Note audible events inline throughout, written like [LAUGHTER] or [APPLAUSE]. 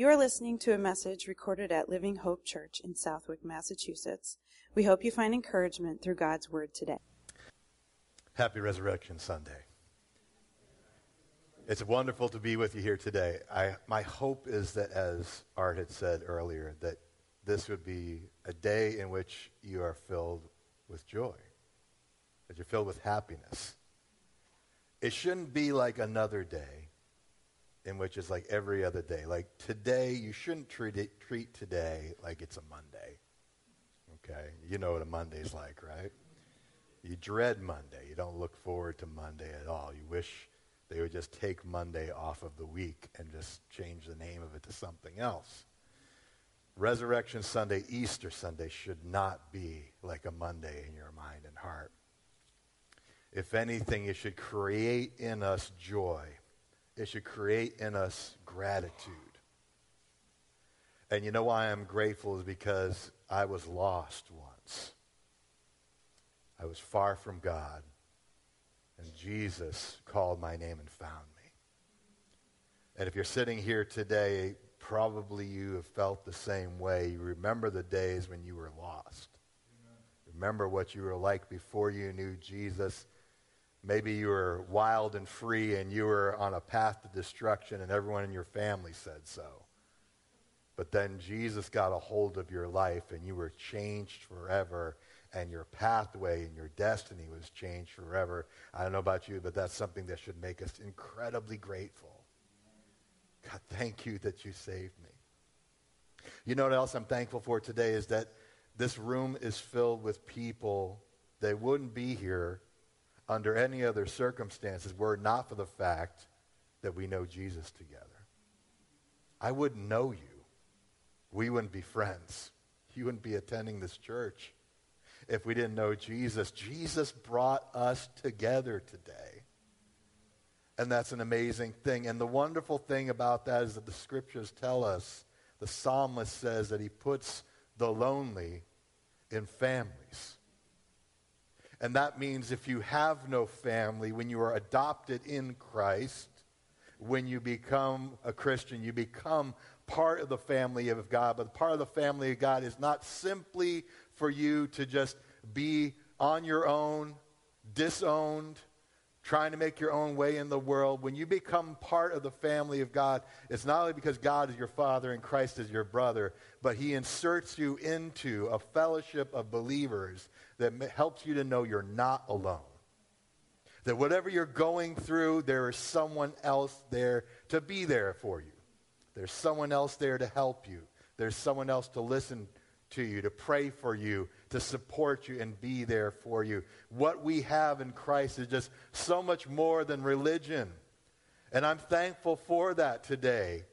You are listening to a message recorded at Living Hope Church in Southwick, Massachusetts. We hope you find encouragement through God's Word today. Happy Resurrection Sunday. It's wonderful to be with you here today. I, my hope is that, as Art had said earlier, that this would be a day in which you are filled with joy, that you're filled with happiness. It shouldn't be like another day in which it's like every other day. Like today, you shouldn't treat, it, treat today like it's a Monday. Okay? You know what a Monday's like, right? You dread Monday. You don't look forward to Monday at all. You wish they would just take Monday off of the week and just change the name of it to something else. Resurrection Sunday, Easter Sunday should not be like a Monday in your mind and heart. If anything, it should create in us joy it should create in us gratitude. And you know why I'm grateful is because I was lost once. I was far from God. And Jesus called my name and found me. And if you're sitting here today, probably you have felt the same way. You remember the days when you were lost. Remember what you were like before you knew Jesus Maybe you were wild and free and you were on a path to destruction and everyone in your family said so. But then Jesus got a hold of your life and you were changed forever and your pathway and your destiny was changed forever. I don't know about you, but that's something that should make us incredibly grateful. God, thank you that you saved me. You know what else I'm thankful for today is that this room is filled with people that wouldn't be here under any other circumstances were it not for the fact that we know Jesus together. I wouldn't know you. We wouldn't be friends. You wouldn't be attending this church if we didn't know Jesus. Jesus brought us together today. And that's an amazing thing. And the wonderful thing about that is that the scriptures tell us, the psalmist says that he puts the lonely in families. And that means if you have no family, when you are adopted in Christ, when you become a Christian, you become part of the family of God. But part of the family of God is not simply for you to just be on your own, disowned, trying to make your own way in the world. When you become part of the family of God, it's not only because God is your father and Christ is your brother, but he inserts you into a fellowship of believers that helps you to know you're not alone. That whatever you're going through, there is someone else there to be there for you. There's someone else there to help you. There's someone else to listen to you, to pray for you, to support you, and be there for you. What we have in Christ is just so much more than religion. And I'm thankful for that today.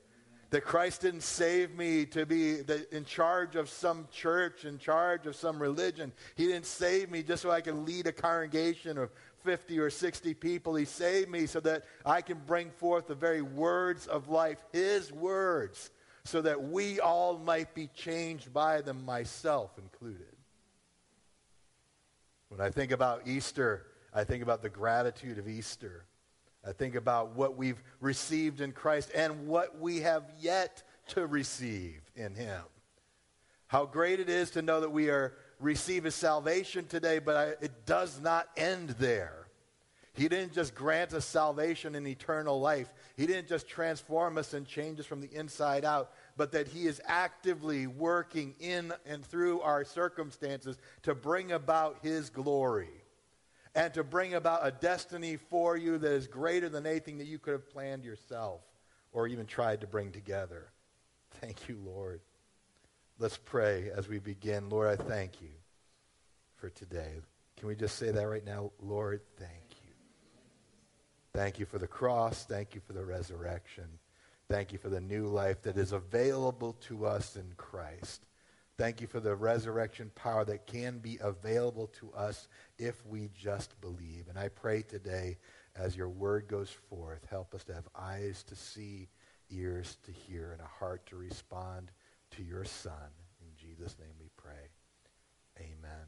That Christ didn't save me to be the, in charge of some church, in charge of some religion. He didn't save me just so I could lead a congregation of 50 or 60 people. He saved me so that I can bring forth the very words of life, His words, so that we all might be changed by them, myself included. When I think about Easter, I think about the gratitude of Easter. I think about what we've received in Christ and what we have yet to receive in Him. How great it is to know that we are receiving salvation today, but I, it does not end there. He didn't just grant us salvation and eternal life. He didn't just transform us and change us from the inside out, but that He is actively working in and through our circumstances to bring about His glory and to bring about a destiny for you that is greater than anything that you could have planned yourself or even tried to bring together. Thank you, Lord. Let's pray as we begin. Lord, I thank you for today. Can we just say that right now? Lord, thank you. Thank you for the cross. Thank you for the resurrection. Thank you for the new life that is available to us in Christ. Thank you for the resurrection power that can be available to us if we just believe. And I pray today, as your word goes forth, help us to have eyes to see, ears to hear, and a heart to respond to your Son. In Jesus' name we pray. Amen.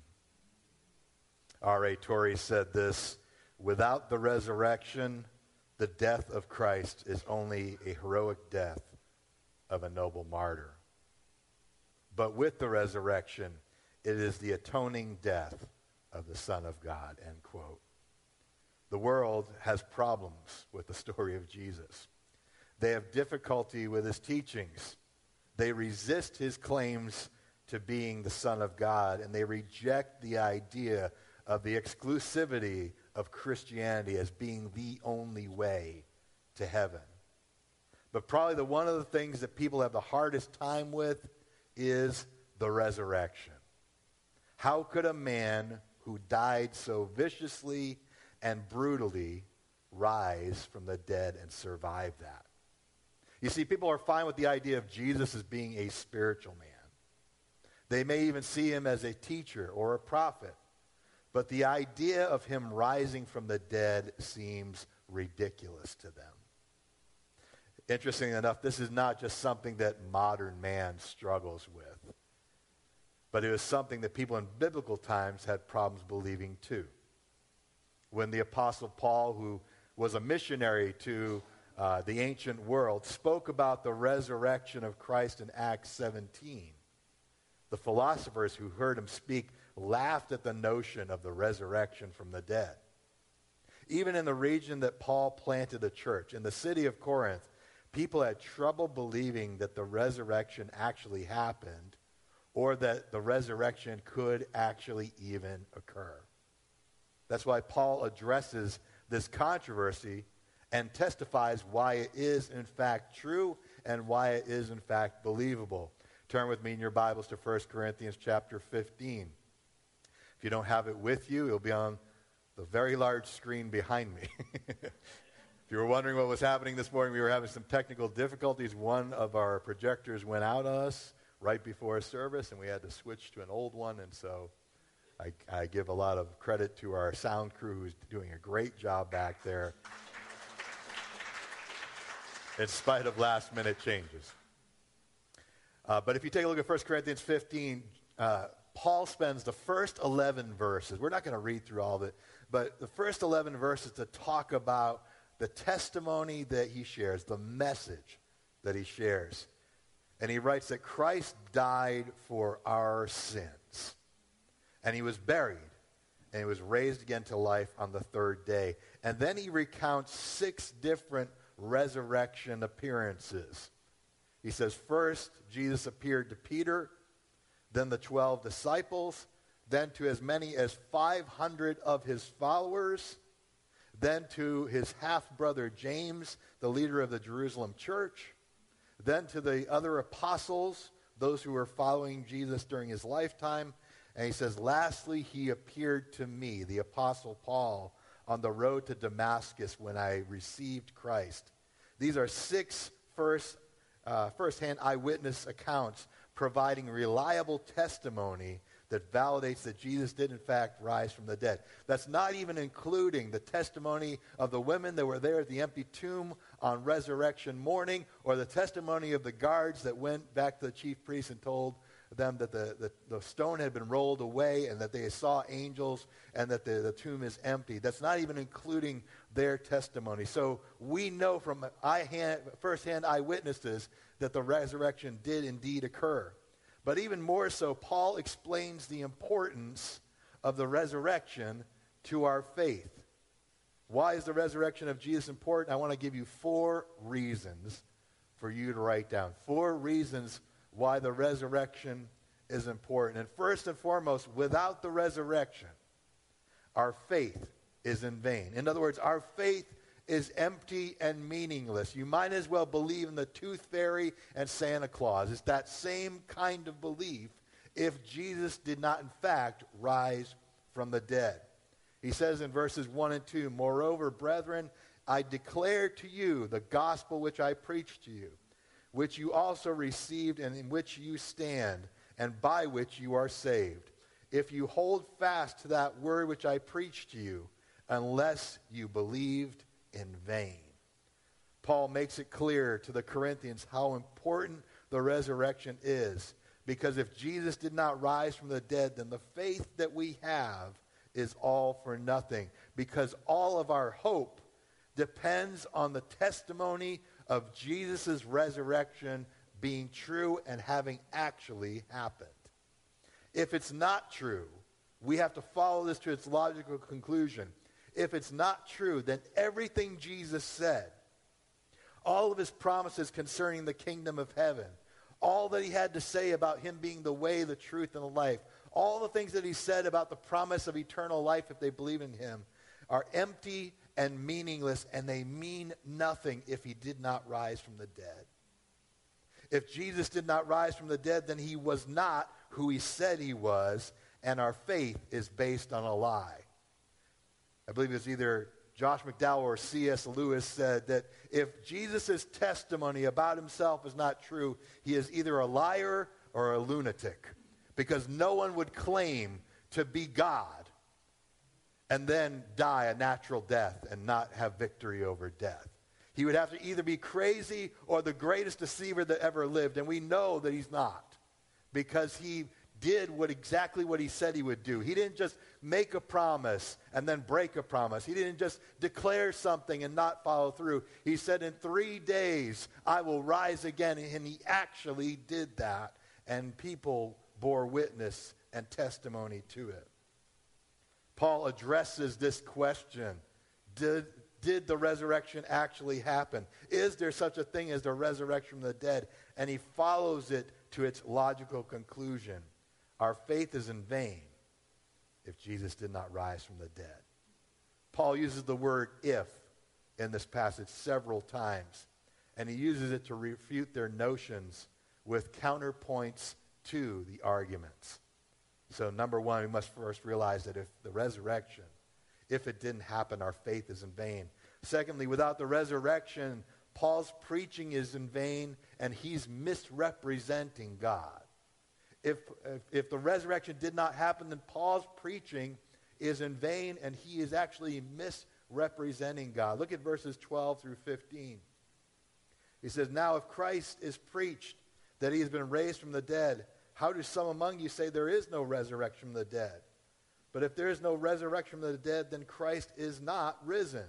R.A. Torrey said this Without the resurrection, the death of Christ is only a heroic death of a noble martyr. But with the resurrection, it is the atoning death of the Son of God, end quote. The world has problems with the story of Jesus. They have difficulty with his teachings. They resist his claims to being the Son of God, and they reject the idea of the exclusivity of Christianity as being the only way to heaven. But probably the one of the things that people have the hardest time with is the resurrection. How could a man who died so viciously and brutally rise from the dead and survive that? You see, people are fine with the idea of Jesus as being a spiritual man. They may even see him as a teacher or a prophet. But the idea of him rising from the dead seems ridiculous to them. Interesting enough, this is not just something that modern man struggles with, but it was something that people in biblical times had problems believing too. When the Apostle Paul, who was a missionary to uh, the ancient world, spoke about the resurrection of Christ in Acts 17, the philosophers who heard him speak laughed at the notion of the resurrection from the dead. Even in the region that Paul planted a church, in the city of Corinth, people had trouble believing that the resurrection actually happened or that the resurrection could actually even occur. That's why Paul addresses this controversy and testifies why it is in fact true and why it is in fact believable. Turn with me in your Bibles to 1 Corinthians chapter 15. If you don't have it with you, it'll be on the very large screen behind me. [LAUGHS] If you were wondering what was happening this morning, we were having some technical difficulties. One of our projectors went out on us right before service, and we had to switch to an old one. And so I, I give a lot of credit to our sound crew who's doing a great job back there in spite of last minute changes. Uh, but if you take a look at 1 Corinthians 15, uh, Paul spends the first 11 verses. We're not going to read through all of it, but the first 11 verses to talk about the testimony that he shares, the message that he shares. And he writes that Christ died for our sins. And he was buried. And he was raised again to life on the third day. And then he recounts six different resurrection appearances. He says, first, Jesus appeared to Peter, then the 12 disciples, then to as many as 500 of his followers then to his half brother James, the leader of the Jerusalem church, then to the other apostles, those who were following Jesus during his lifetime. And he says, Lastly, he appeared to me, the apostle Paul, on the road to Damascus when I received Christ. These are six first, uh, first-hand eyewitness accounts providing reliable testimony that validates that Jesus did, in fact, rise from the dead. That's not even including the testimony of the women that were there at the empty tomb on resurrection morning, or the testimony of the guards that went back to the chief priests and told them that the, the, the stone had been rolled away and that they saw angels and that the, the tomb is empty. That's not even including their testimony. So we know from eye hand, firsthand eyewitnesses that the resurrection did indeed occur. But even more so, Paul explains the importance of the resurrection to our faith. Why is the resurrection of Jesus important? I want to give you four reasons for you to write down. Four reasons why the resurrection is important. And first and foremost, without the resurrection, our faith is in vain. In other words, our faith is empty and meaningless. You might as well believe in the tooth fairy and Santa Claus. It's that same kind of belief if Jesus did not, in fact, rise from the dead. He says in verses 1 and 2 Moreover, brethren, I declare to you the gospel which I preached to you, which you also received and in which you stand, and by which you are saved. If you hold fast to that word which I preached to you, unless you believed in vain. Paul makes it clear to the Corinthians how important the resurrection is. Because if Jesus did not rise from the dead, then the faith that we have is all for nothing. Because all of our hope depends on the testimony of Jesus' resurrection being true and having actually happened. If it's not true, we have to follow this to its logical conclusion. If it's not true, then everything Jesus said, all of his promises concerning the kingdom of heaven, all that he had to say about him being the way, the truth, and the life, all the things that he said about the promise of eternal life if they believe in him, are empty and meaningless, and they mean nothing if he did not rise from the dead. If Jesus did not rise from the dead, then he was not who he said he was, and our faith is based on a lie. I believe it's either Josh McDowell or C.S. Lewis said that if Jesus' testimony about himself is not true, he is either a liar or a lunatic. Because no one would claim to be God and then die a natural death and not have victory over death. He would have to either be crazy or the greatest deceiver that ever lived, and we know that he's not because he did what exactly what he said he would do. He didn't just make a promise and then break a promise. He didn't just declare something and not follow through. He said, In three days I will rise again. And he actually did that. And people bore witness and testimony to it. Paul addresses this question Did, did the resurrection actually happen? Is there such a thing as the resurrection from the dead? And he follows it to its logical conclusion. Our faith is in vain if Jesus did not rise from the dead. Paul uses the word if in this passage several times, and he uses it to refute their notions with counterpoints to the arguments. So, number one, we must first realize that if the resurrection, if it didn't happen, our faith is in vain. Secondly, without the resurrection, Paul's preaching is in vain and he's misrepresenting God. If, if, if, the resurrection did not happen, then Paul's preaching is in vain and he is actually misrepresenting God. Look at verses 12 through 15. He says, Now if Christ is preached that he has been raised from the dead, how do some among you say there is no resurrection from the dead? But if there is no resurrection from the dead, then Christ is not risen.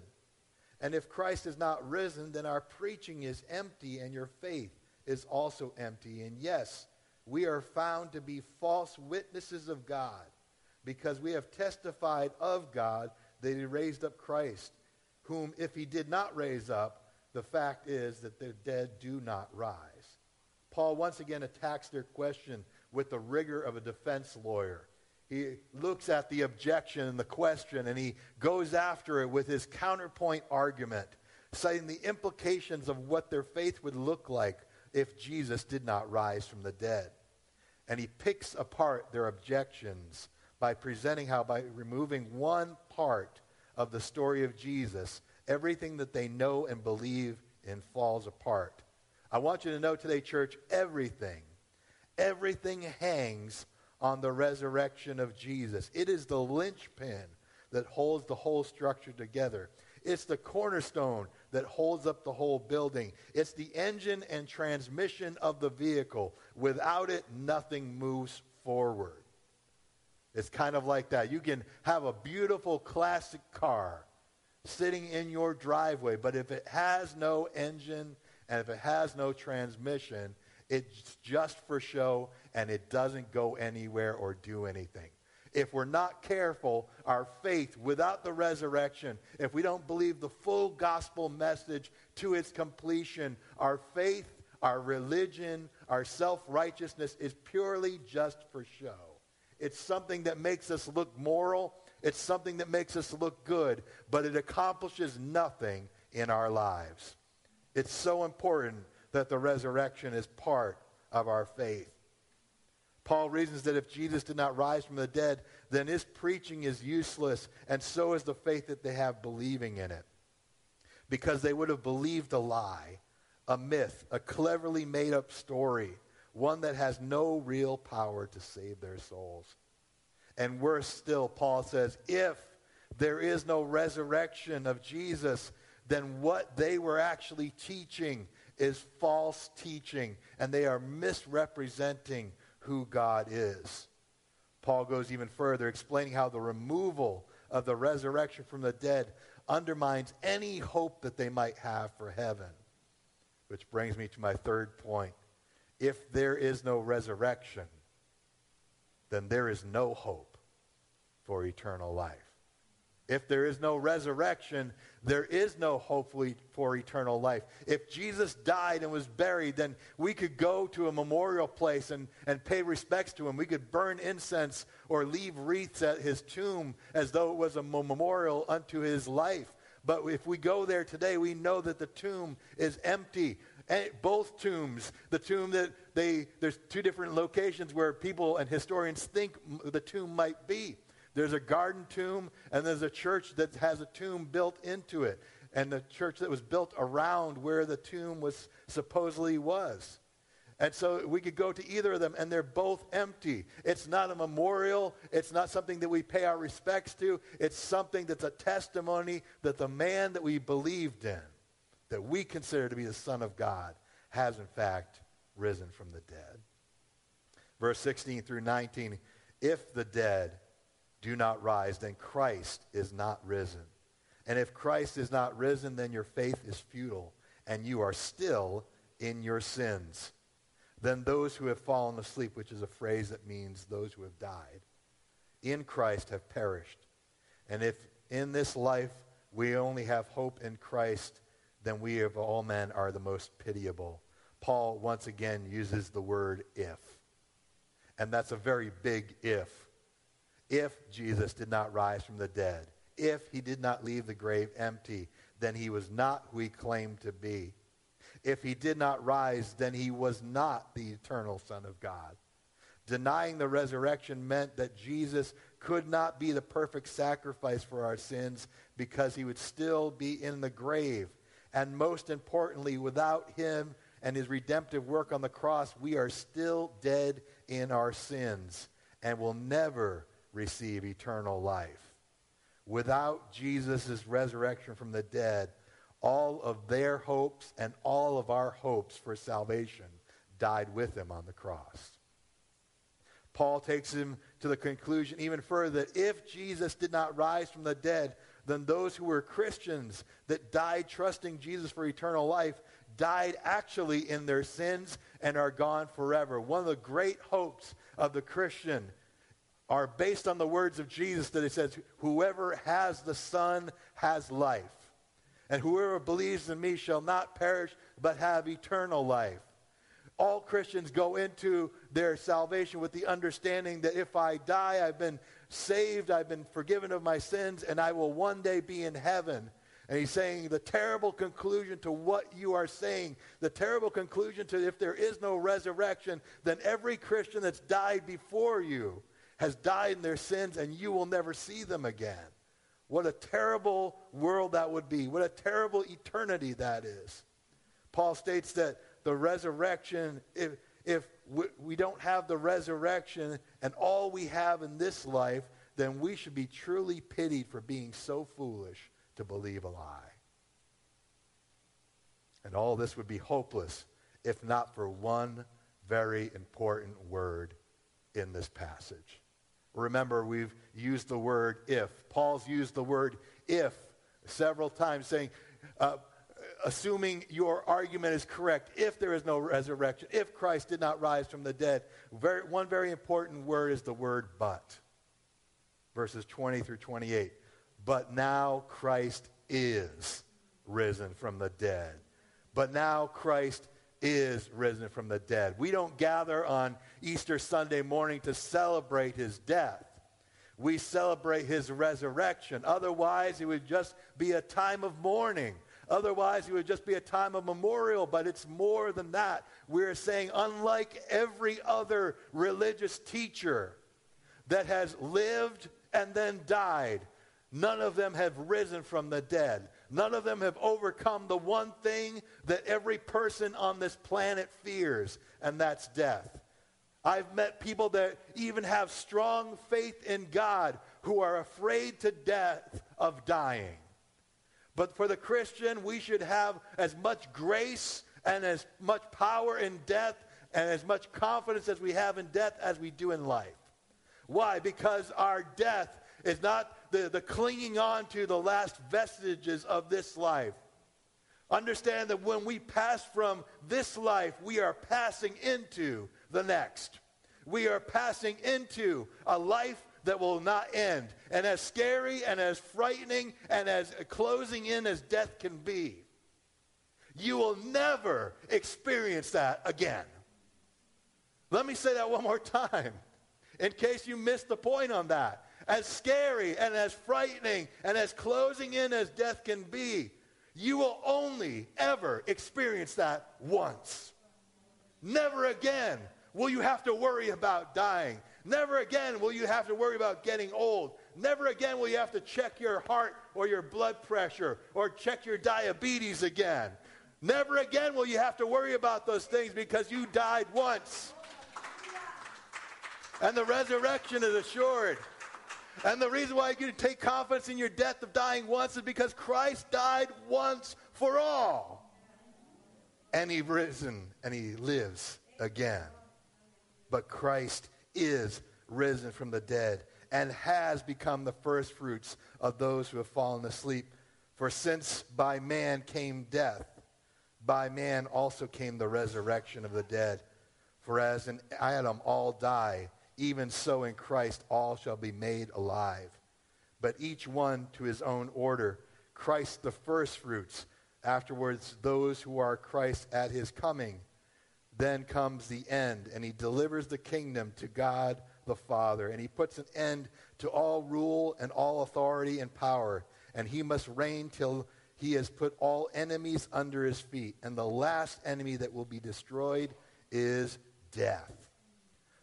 And if Christ is not risen, then our preaching is empty and your faith is also empty. And yes, we are found to be false witnesses of God because we have testified of God that he raised up Christ, whom if he did not raise up, the fact is that the dead do not rise. Paul once again attacks their question with the rigor of a defense lawyer. He looks at the objection and the question and he goes after it with his counterpoint argument, citing the implications of what their faith would look like if Jesus did not rise from the dead. And he picks apart their objections by presenting how, by removing one part of the story of Jesus, everything that they know and believe in falls apart. I want you to know today, church, everything, everything hangs on the resurrection of Jesus. It is the linchpin that holds the whole structure together. It's the cornerstone that holds up the whole building. It's the engine and transmission of the vehicle. Without it, nothing moves forward. It's kind of like that. You can have a beautiful classic car sitting in your driveway, but if it has no engine and if it has no transmission, it's just for show and it doesn't go anywhere or do anything. If we're not careful, our faith without the resurrection, if we don't believe the full gospel message to its completion, our faith, our religion, our self righteousness is purely just for show. It's something that makes us look moral, it's something that makes us look good, but it accomplishes nothing in our lives. It's so important that the resurrection is part of our faith. Paul reasons that if Jesus did not rise from the dead, then his preaching is useless, and so is the faith that they have believing in it. Because they would have believed a lie, a myth, a cleverly made up story, one that has no real power to save their souls. And worse still, Paul says, if there is no resurrection of Jesus, then what they were actually teaching is false teaching, and they are misrepresenting who God is. Paul goes even further, explaining how the removal of the resurrection from the dead undermines any hope that they might have for heaven. Which brings me to my third point. if there is no resurrection, then there is no hope for eternal life. If there is no resurrection, there is no hope for eternal life. If Jesus died and was buried, then we could go to a memorial place and, and pay respects to him. We could burn incense or leave wreaths at his tomb as though it was a memorial unto his life. But if we go there today, we know that the tomb is empty. And both tombs, the tomb that they, there's two different locations where people and historians think the tomb might be. There's a garden tomb, and there's a church that has a tomb built into it, and the church that was built around where the tomb was supposedly was. And so we could go to either of them, and they're both empty. It's not a memorial. It's not something that we pay our respects to. It's something that's a testimony that the man that we believed in, that we consider to be the Son of God, has in fact risen from the dead. Verse 16 through 19 If the dead do not rise, then Christ is not risen. And if Christ is not risen, then your faith is futile, and you are still in your sins. Then those who have fallen asleep, which is a phrase that means those who have died, in Christ have perished. And if in this life we only have hope in Christ, then we of all men are the most pitiable. Paul once again uses the word if. And that's a very big if if Jesus did not rise from the dead, if he did not leave the grave empty, then he was not who he claimed to be. If he did not rise, then he was not the eternal Son of God. Denying the resurrection meant that Jesus could not be the perfect sacrifice for our sins because he would still be in the grave. And most importantly, without him and his redemptive work on the cross, we are still dead in our sins and will never receive eternal life. Without Jesus' resurrection from the dead, all of their hopes and all of our hopes for salvation died with him on the cross. Paul takes him to the conclusion even further that if Jesus did not rise from the dead, then those who were Christians that died trusting Jesus for eternal life died actually in their sins and are gone forever. One of the great hopes of the Christian are based on the words of Jesus that it says, Whoever has the Son has life. And whoever believes in me shall not perish, but have eternal life. All Christians go into their salvation with the understanding that if I die, I've been saved, I've been forgiven of my sins, and I will one day be in heaven. And he's saying the terrible conclusion to what you are saying, the terrible conclusion to if there is no resurrection, then every Christian that's died before you has died in their sins and you will never see them again. What a terrible world that would be. What a terrible eternity that is. Paul states that the resurrection, if, if we don't have the resurrection and all we have in this life, then we should be truly pitied for being so foolish to believe a lie. And all this would be hopeless if not for one very important word in this passage. Remember, we've used the word if. Paul's used the word if several times, saying, uh, assuming your argument is correct, if there is no resurrection, if Christ did not rise from the dead. Very, one very important word is the word but. Verses 20 through 28. But now Christ is risen from the dead. But now Christ is risen from the dead. We don't gather on Easter Sunday morning to celebrate his death. We celebrate his resurrection. Otherwise, it would just be a time of mourning. Otherwise, it would just be a time of memorial, but it's more than that. We're saying, unlike every other religious teacher that has lived and then died, none of them have risen from the dead. None of them have overcome the one thing that every person on this planet fears, and that's death. I've met people that even have strong faith in God who are afraid to death of dying. But for the Christian, we should have as much grace and as much power in death and as much confidence as we have in death as we do in life. Why? Because our death is not the, the clinging on to the last vestiges of this life. Understand that when we pass from this life, we are passing into the next. We are passing into a life that will not end. And as scary and as frightening and as closing in as death can be, you will never experience that again. Let me say that one more [LAUGHS] time in case you missed the point on that. As scary and as frightening and as closing in as death can be, you will only ever experience that once. Never again will you have to worry about dying. Never again will you have to worry about getting old. Never again will you have to check your heart or your blood pressure or check your diabetes again. Never again will you have to worry about those things because you died once. And the resurrection is assured. And the reason why you take confidence in your death of dying once is because Christ died once for all. And he risen and he lives again. But Christ is risen from the dead and has become the firstfruits of those who have fallen asleep. For since by man came death, by man also came the resurrection of the dead. For as in Adam all die, even so in Christ all shall be made alive. But each one to his own order. Christ the firstfruits, afterwards those who are Christ at his coming. Then comes the end, and he delivers the kingdom to God the Father, and he puts an end to all rule and all authority and power, and he must reign till he has put all enemies under his feet. And the last enemy that will be destroyed is death.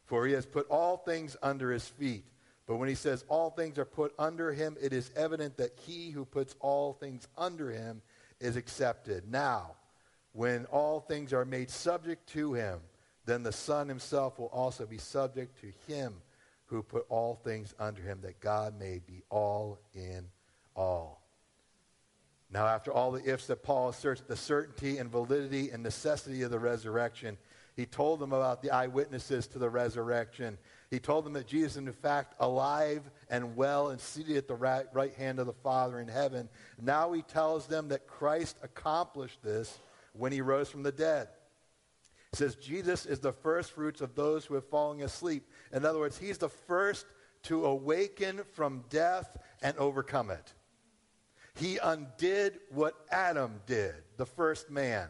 For he has put all things under his feet. But when he says all things are put under him, it is evident that he who puts all things under him is accepted. Now, when all things are made subject to him, then the Son himself will also be subject to him who put all things under him, that God may be all in all. Now, after all the ifs that Paul asserts the certainty and validity and necessity of the resurrection, he told them about the eyewitnesses to the resurrection. He told them that Jesus in fact, alive and well and seated at the right, right hand of the Father in heaven. Now he tells them that Christ accomplished this when he rose from the dead. He says, Jesus is the first fruits of those who have fallen asleep. In other words, he's the first to awaken from death and overcome it. He undid what Adam did, the first man.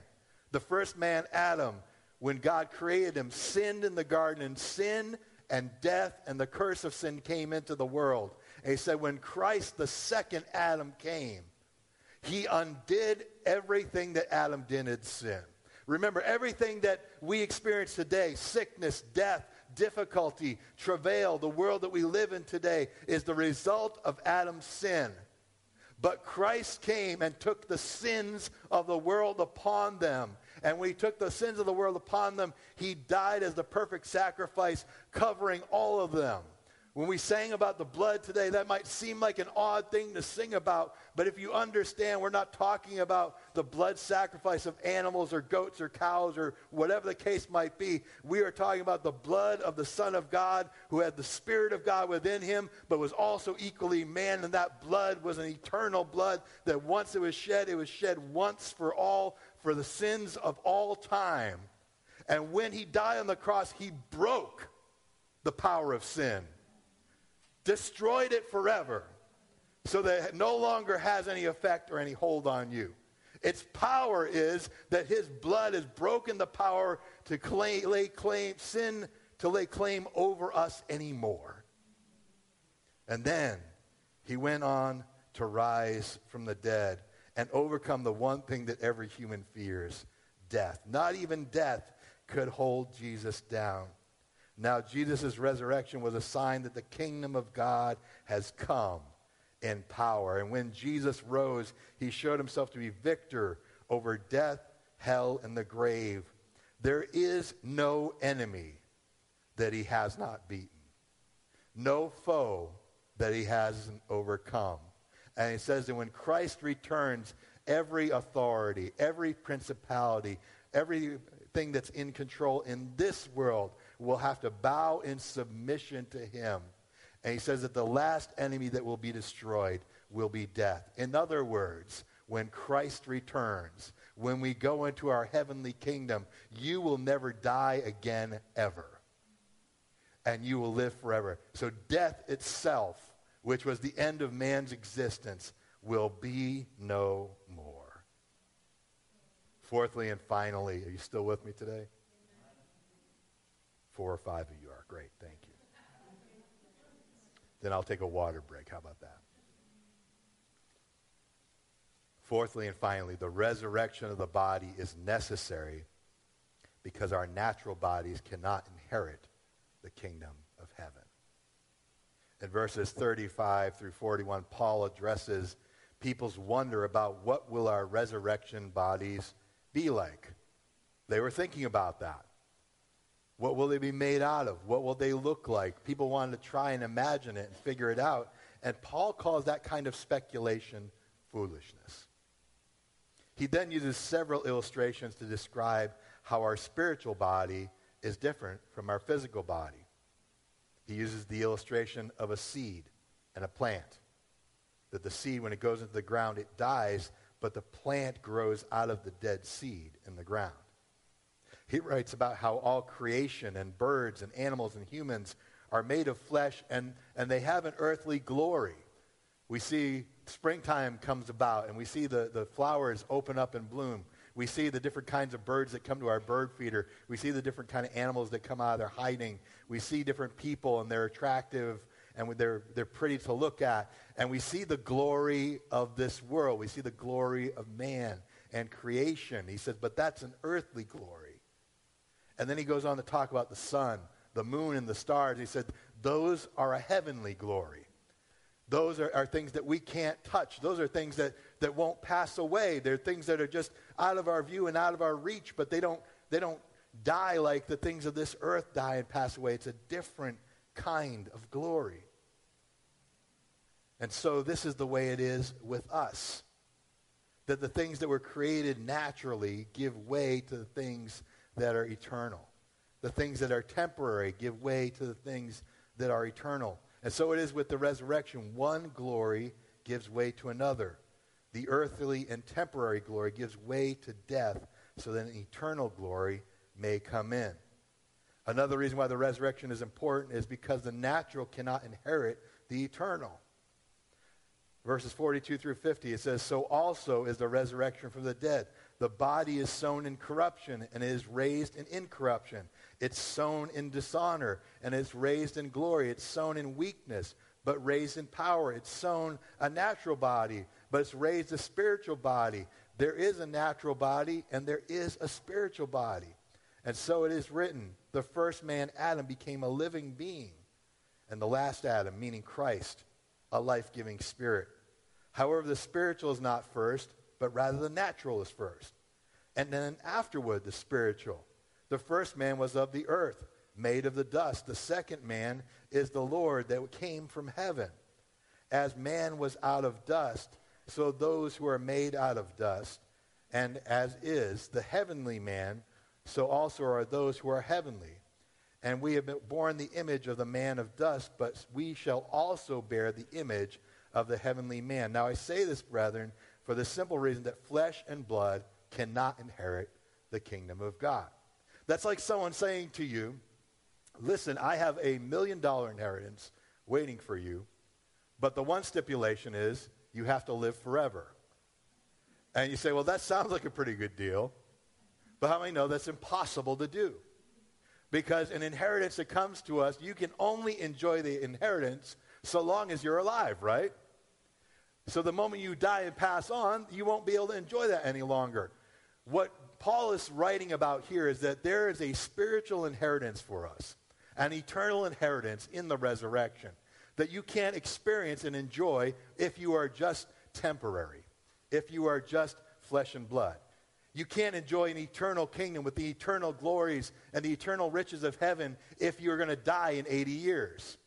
The first man, Adam, when God created him, sinned in the garden, and sin and death and the curse of sin came into the world. And he said, when Christ, the second Adam, came, he undid everything that Adam did in sin. Remember, everything that we experience today sickness, death, difficulty, travail, the world that we live in today is the result of Adam's sin. But Christ came and took the sins of the world upon them and when he took the sins of the world upon them, he died as the perfect sacrifice, covering all of them. When we sang about the blood today, that might seem like an odd thing to sing about, but if you understand, we're not talking about the blood sacrifice of animals or goats or cows or whatever the case might be. We are talking about the blood of the Son of God who had the Spirit of God within him, but was also equally man, and that blood was an eternal blood that once it was shed, it was shed once for all for the sins of all time. And when he died on the cross, he broke the power of sin, destroyed it forever, so that it no longer has any effect or any hold on you. Its power is that his blood has broken the power to claim, lay claim, sin to lay claim over us anymore. And then he went on to rise from the dead and overcome the one thing that every human fears death. Not even death could hold Jesus down. Now, Jesus' resurrection was a sign that the kingdom of God has come in power. And when Jesus rose, he showed himself to be victor over death, hell, and the grave. There is no enemy that he has not beaten, no foe that he hasn't overcome. And he says that when Christ returns, every authority, every principality, everything that's in control in this world will have to bow in submission to him. And he says that the last enemy that will be destroyed will be death. In other words, when Christ returns, when we go into our heavenly kingdom, you will never die again ever. And you will live forever. So death itself, which was the end of man's existence, will be no more. Fourthly and finally, are you still with me today? Four or five of you are. Great, thank you. Then I'll take a water break. How about that? Fourthly and finally, the resurrection of the body is necessary because our natural bodies cannot inherit the kingdom of heaven. In verses 35 through 41, Paul addresses people's wonder about what will our resurrection bodies be like. They were thinking about that. What will they be made out of? What will they look like? People wanted to try and imagine it and figure it out. And Paul calls that kind of speculation foolishness. He then uses several illustrations to describe how our spiritual body is different from our physical body. He uses the illustration of a seed and a plant. That the seed, when it goes into the ground, it dies, but the plant grows out of the dead seed in the ground. He writes about how all creation and birds and animals and humans are made of flesh and, and they have an earthly glory. We see springtime comes about and we see the, the flowers open up and bloom. We see the different kinds of birds that come to our bird feeder. We see the different kind of animals that come out of their hiding. We see different people and they're attractive and they're, they're pretty to look at. And we see the glory of this world. We see the glory of man and creation. He says, but that's an earthly glory. And then he goes on to talk about the sun, the moon, and the stars. He said, those are a heavenly glory. Those are, are, things that we can't touch. Those are things that, that won't pass away. They're things that are just out of our view and out of our reach, but they don't, they don't die like the things of this earth die and pass away. It's a different kind of glory. And so this is the way it is with us. That the things that were created naturally give way to the things that are eternal. The things that are temporary give way to the things that are eternal. And so it is with the resurrection. One glory gives way to another. The earthly and temporary glory gives way to death so that an eternal glory may come in. Another reason why the resurrection is important is because the natural cannot inherit the eternal. Verses 42 through 50, it says, So also is the resurrection from the dead. The body is sown in corruption and is raised in incorruption. It's sown in dishonor and it's raised in glory. It's sown in weakness, but raised in power. It's sown a natural body, but it's raised a spiritual body. There is a natural body and there is a spiritual body. And so it is written the first man, Adam, became a living being, and the last Adam, meaning Christ, a life giving spirit. However, the spiritual is not first but rather the natural is first. And then afterward, the spiritual. The first man was of the earth, made of the dust. The second man is the Lord that came from heaven. As man was out of dust, so those who are made out of dust, and as is the heavenly man, so also are those who are heavenly. And we have been borne the image of the man of dust, but we shall also bear the image of the heavenly man. Now I say this, brethren, for the simple reason that flesh and blood cannot inherit the kingdom of God. That's like someone saying to you, Listen, I have a million dollar inheritance waiting for you, but the one stipulation is you have to live forever. And you say, Well, that sounds like a pretty good deal, but how many know that's impossible to do? Because an inheritance that comes to us, you can only enjoy the inheritance so long as you're alive, right? So the moment you die and pass on, you won't be able to enjoy that any longer. What Paul is writing about here is that there is a spiritual inheritance for us, an eternal inheritance in the resurrection that you can't experience and enjoy if you are just temporary, if you are just flesh and blood. You can't enjoy an eternal kingdom with the eternal glories and the eternal riches of heaven if you're going to die in 80 years.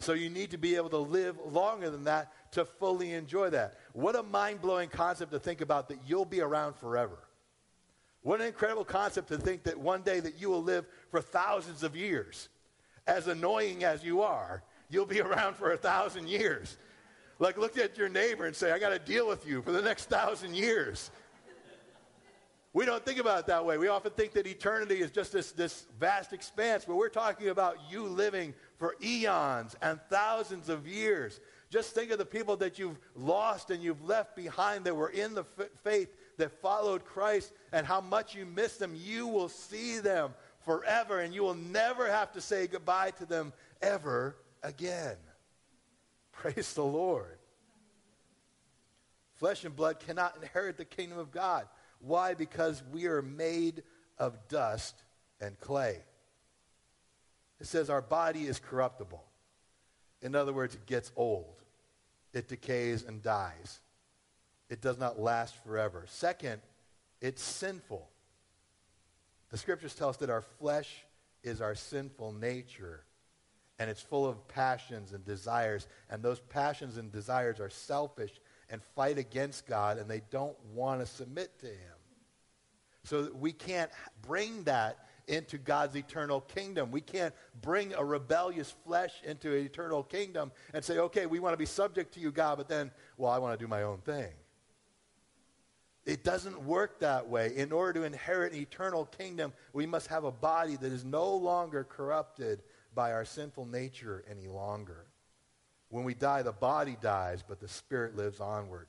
So you need to be able to live longer than that to fully enjoy that. What a mind blowing concept to think about that you'll be around forever. What an incredible concept to think that one day that you will live for thousands of years. As annoying as you are, you'll be around for a thousand years. Like look at your neighbor and say, I got to deal with you for the next thousand years. We don't think about it that way. We often think that eternity is just this, this vast expanse, but we're talking about you living for eons and thousands of years. Just think of the people that you've lost and you've left behind that were in the f- faith that followed Christ and how much you miss them. You will see them forever and you will never have to say goodbye to them ever again. [LAUGHS] Praise the Lord. Flesh and blood cannot inherit the kingdom of God. Why? Because we are made of dust and clay. It says our body is corruptible. In other words, it gets old, it decays and dies. It does not last forever. Second, it's sinful. The scriptures tell us that our flesh is our sinful nature, and it's full of passions and desires, and those passions and desires are selfish and fight against God, and they don't want to submit to Him. So we can't bring that into God's eternal kingdom. We can't bring a rebellious flesh into an eternal kingdom and say, okay, we want to be subject to you, God, but then, well, I want to do my own thing. It doesn't work that way. In order to inherit an eternal kingdom, we must have a body that is no longer corrupted by our sinful nature any longer. When we die, the body dies, but the spirit lives onward.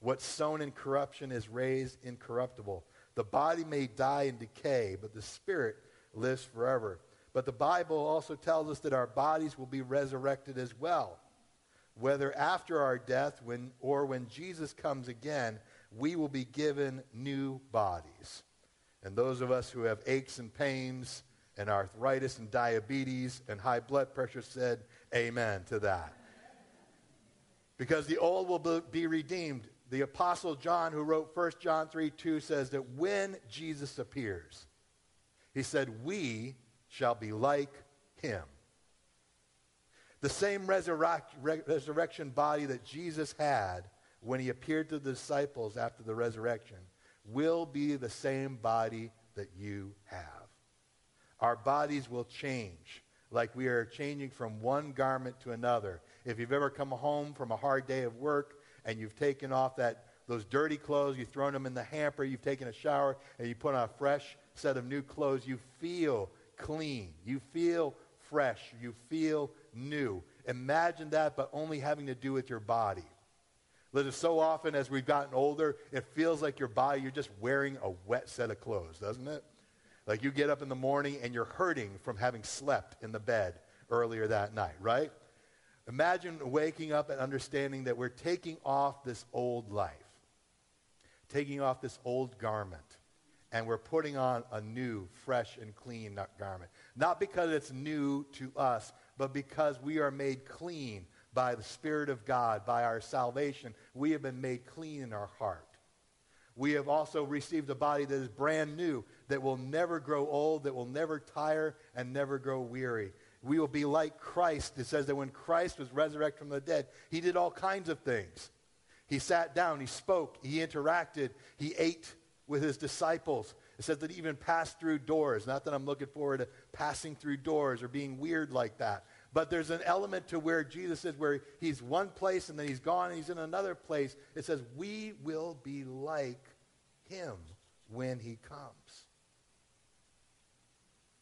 What's sown in corruption is raised incorruptible. The body may die and decay, but the spirit lives forever. But the Bible also tells us that our bodies will be resurrected as well. Whether after our death when, or when Jesus comes again, we will be given new bodies. And those of us who have aches and pains and arthritis and diabetes and high blood pressure said amen to that. Because the old will be redeemed the Apostle John, who wrote 1 John 3 2, says that when Jesus appears, he said, We shall be like him. The same resurrect, resurrection body that Jesus had when he appeared to the disciples after the resurrection will be the same body that you have. Our bodies will change like we are changing from one garment to another. If you've ever come home from a hard day of work and you've taken off that those dirty clothes, you've thrown them in the hamper, you've taken a shower, and you put on a fresh set of new clothes, you feel clean. You feel fresh. You feel new. Imagine that, but only having to do with your body. Listen, so often as we've gotten older, it feels like your body, you're just wearing a wet set of clothes, doesn't it? Like you get up in the morning and you're hurting from having slept in the bed earlier that night, right? Imagine waking up and understanding that we're taking off this old life, taking off this old garment, and we're putting on a new, fresh, and clean garment. Not because it's new to us, but because we are made clean by the Spirit of God, by our salvation. We have been made clean in our heart. We have also received a body that is brand new, that will never grow old, that will never tire, and never grow weary we will be like Christ. It says that when Christ was resurrected from the dead, he did all kinds of things. He sat down, he spoke, he interacted, he ate with his disciples. It says that he even passed through doors. Not that I'm looking forward to passing through doors or being weird like that. But there's an element to where Jesus is where he's one place and then he's gone and he's in another place. It says we will be like him when he comes.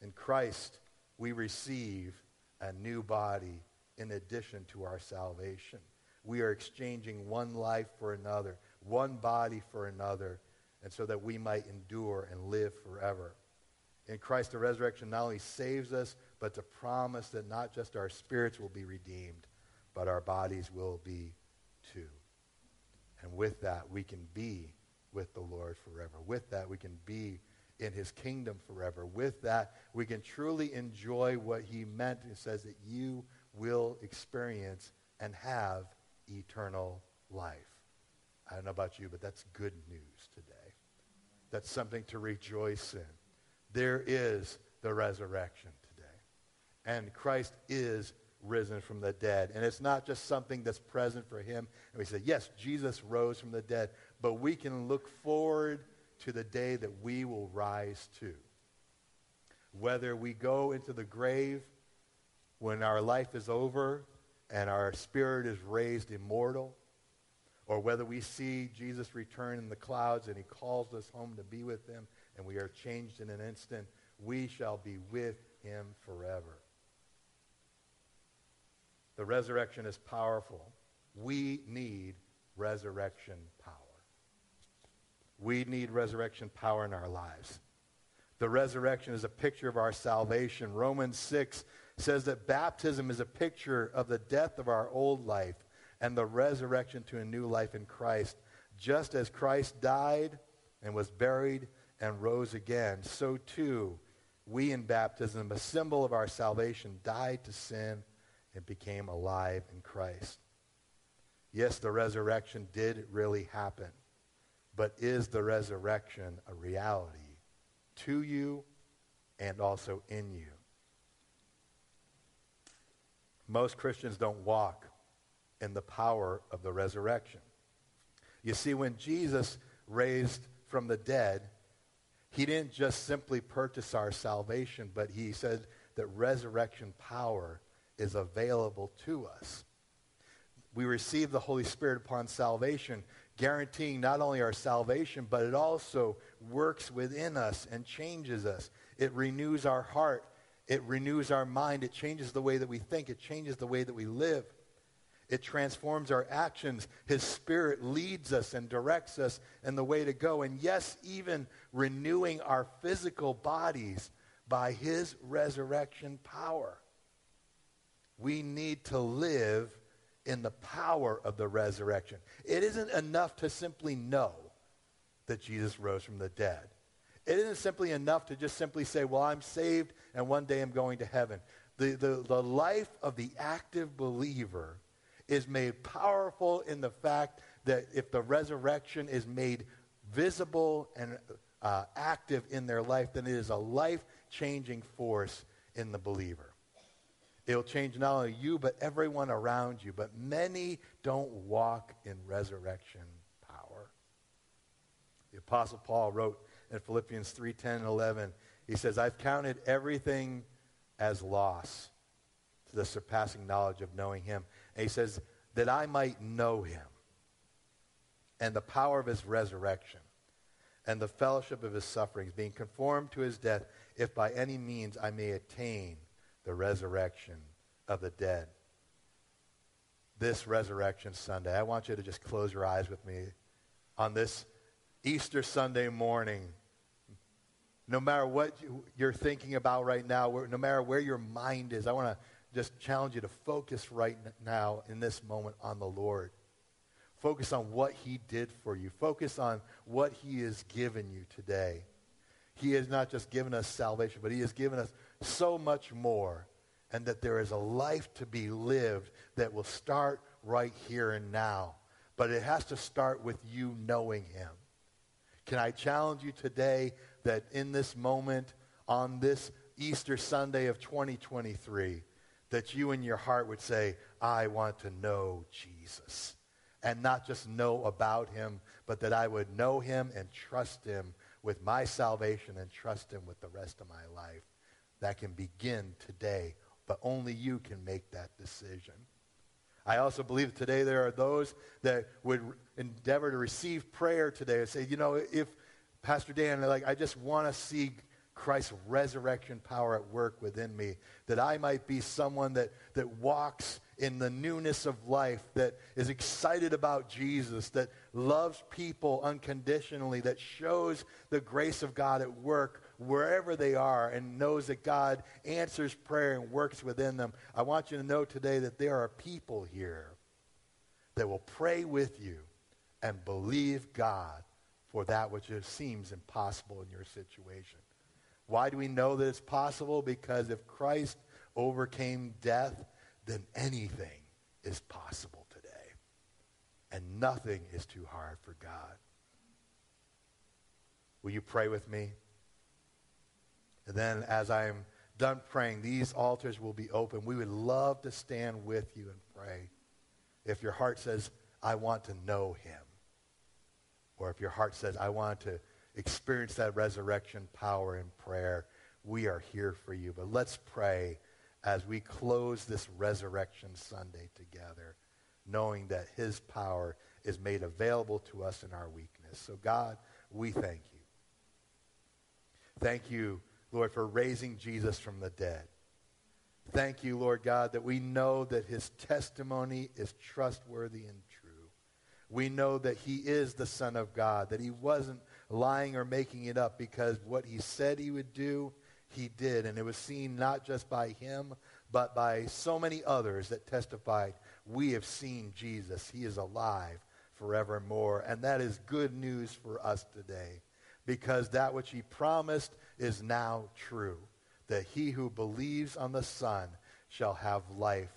In Christ, we receive a new body in addition to our salvation. We are exchanging one life for another, one body for another, and so that we might endure and live forever. In Christ, the resurrection not only saves us, but the promise that not just our spirits will be redeemed, but our bodies will be too. And with that, we can be with the Lord forever. With that, we can be in his kingdom forever. With that, we can truly enjoy what he meant. It says that you will experience and have eternal life. I don't know about you, but that's good news today. That's something to rejoice in. There is the resurrection. And Christ is risen from the dead. And it's not just something that's present for him. And we say, yes, Jesus rose from the dead, but we can look forward to the day that we will rise to. Whether we go into the grave when our life is over and our spirit is raised immortal, or whether we see Jesus return in the clouds and he calls us home to be with him and we are changed in an instant, we shall be with him forever. The resurrection is powerful. We need resurrection power. We need resurrection power in our lives. The resurrection is a picture of our salvation. Romans 6 says that baptism is a picture of the death of our old life and the resurrection to a new life in Christ. Just as Christ died and was buried and rose again, so too we in baptism, a symbol of our salvation, died to sin and became alive in Christ. Yes, the resurrection did really happen, but is the resurrection a reality to you and also in you? Most Christians don't walk in the power of the resurrection. You see, when Jesus raised from the dead, he didn't just simply purchase our salvation, but he said that resurrection power is available to us. We receive the Holy Spirit upon salvation, guaranteeing not only our salvation, but it also works within us and changes us. It renews our heart. It renews our mind. It changes the way that we think. It changes the way that we live. It transforms our actions. His Spirit leads us and directs us in the way to go. And yes, even renewing our physical bodies by His resurrection power. We need to live in the power of the resurrection. It isn't enough to simply know that Jesus rose from the dead. It isn't simply enough to just simply say, well, I'm saved and one day I'm going to heaven. The, the, the life of the active believer is made powerful in the fact that if the resurrection is made visible and uh, active in their life, then it is a life changing force in the believer. It'll change not only you, but everyone around you. But many don't walk in resurrection power. The Apostle Paul wrote in Philippians 3 10 and 11, he says, I've counted everything as loss to the surpassing knowledge of knowing him. And he says, that I might know him and the power of his resurrection and the fellowship of his sufferings, being conformed to his death, if by any means I may attain the resurrection of the dead. This Resurrection Sunday, I want you to just close your eyes with me on this Easter Sunday morning. No matter what you're thinking about right now, no matter where your mind is, I want to just challenge you to focus right now in this moment on the Lord. Focus on what he did for you. Focus on what he has given you today. He has not just given us salvation, but he has given us so much more. And that there is a life to be lived that will start right here and now. But it has to start with you knowing him. Can I challenge you today that in this moment, on this Easter Sunday of 2023, that you in your heart would say, I want to know Jesus. And not just know about him, but that I would know him and trust him with my salvation and trust him with the rest of my life. That can begin today, but only you can make that decision. I also believe today there are those that would endeavor to receive prayer today and say, you know, if Pastor Dan, like, I just want to see Christ's resurrection power at work within me, that I might be someone that, that walks in the newness of life, that is excited about Jesus, that loves people unconditionally, that shows the grace of God at work wherever they are and knows that God answers prayer and works within them. I want you to know today that there are people here that will pray with you and believe God for that which seems impossible in your situation. Why do we know that it's possible? Because if Christ overcame death, then anything is possible today. And nothing is too hard for God. Will you pray with me? And then, as I'm done praying, these altars will be open. We would love to stand with you and pray. If your heart says, I want to know him, or if your heart says, I want to experience that resurrection power in prayer, we are here for you. But let's pray as we close this Resurrection Sunday together, knowing that his power is made available to us in our weakness. So, God, we thank you. Thank you, Lord, for raising Jesus from the dead. Thank you, Lord God, that we know that his testimony is trustworthy and true. We know that he is the Son of God, that he wasn't lying or making it up because what he said he would do, he did. And it was seen not just by him, but by so many others that testified, we have seen Jesus. He is alive forevermore. And that is good news for us today because that which he promised is now true that he who believes on the Son shall have life.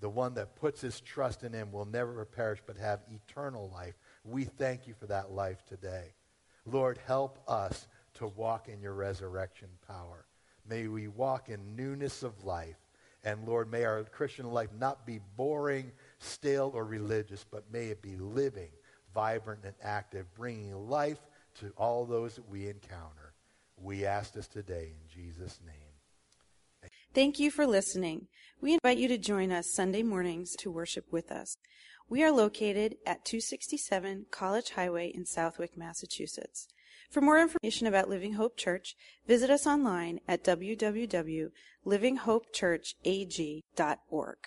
The one that puts his trust in him will never perish but have eternal life. We thank you for that life today. Lord, help us to walk in your resurrection power. May we walk in newness of life. And Lord, may our Christian life not be boring, stale, or religious, but may it be living, vibrant, and active, bringing life to all those that we encounter. We ask this today in Jesus' name. Thank you for listening. We invite you to join us Sunday mornings to worship with us. We are located at 267 College Highway in Southwick, Massachusetts. For more information about Living Hope Church, visit us online at www.livinghopechurchag.org.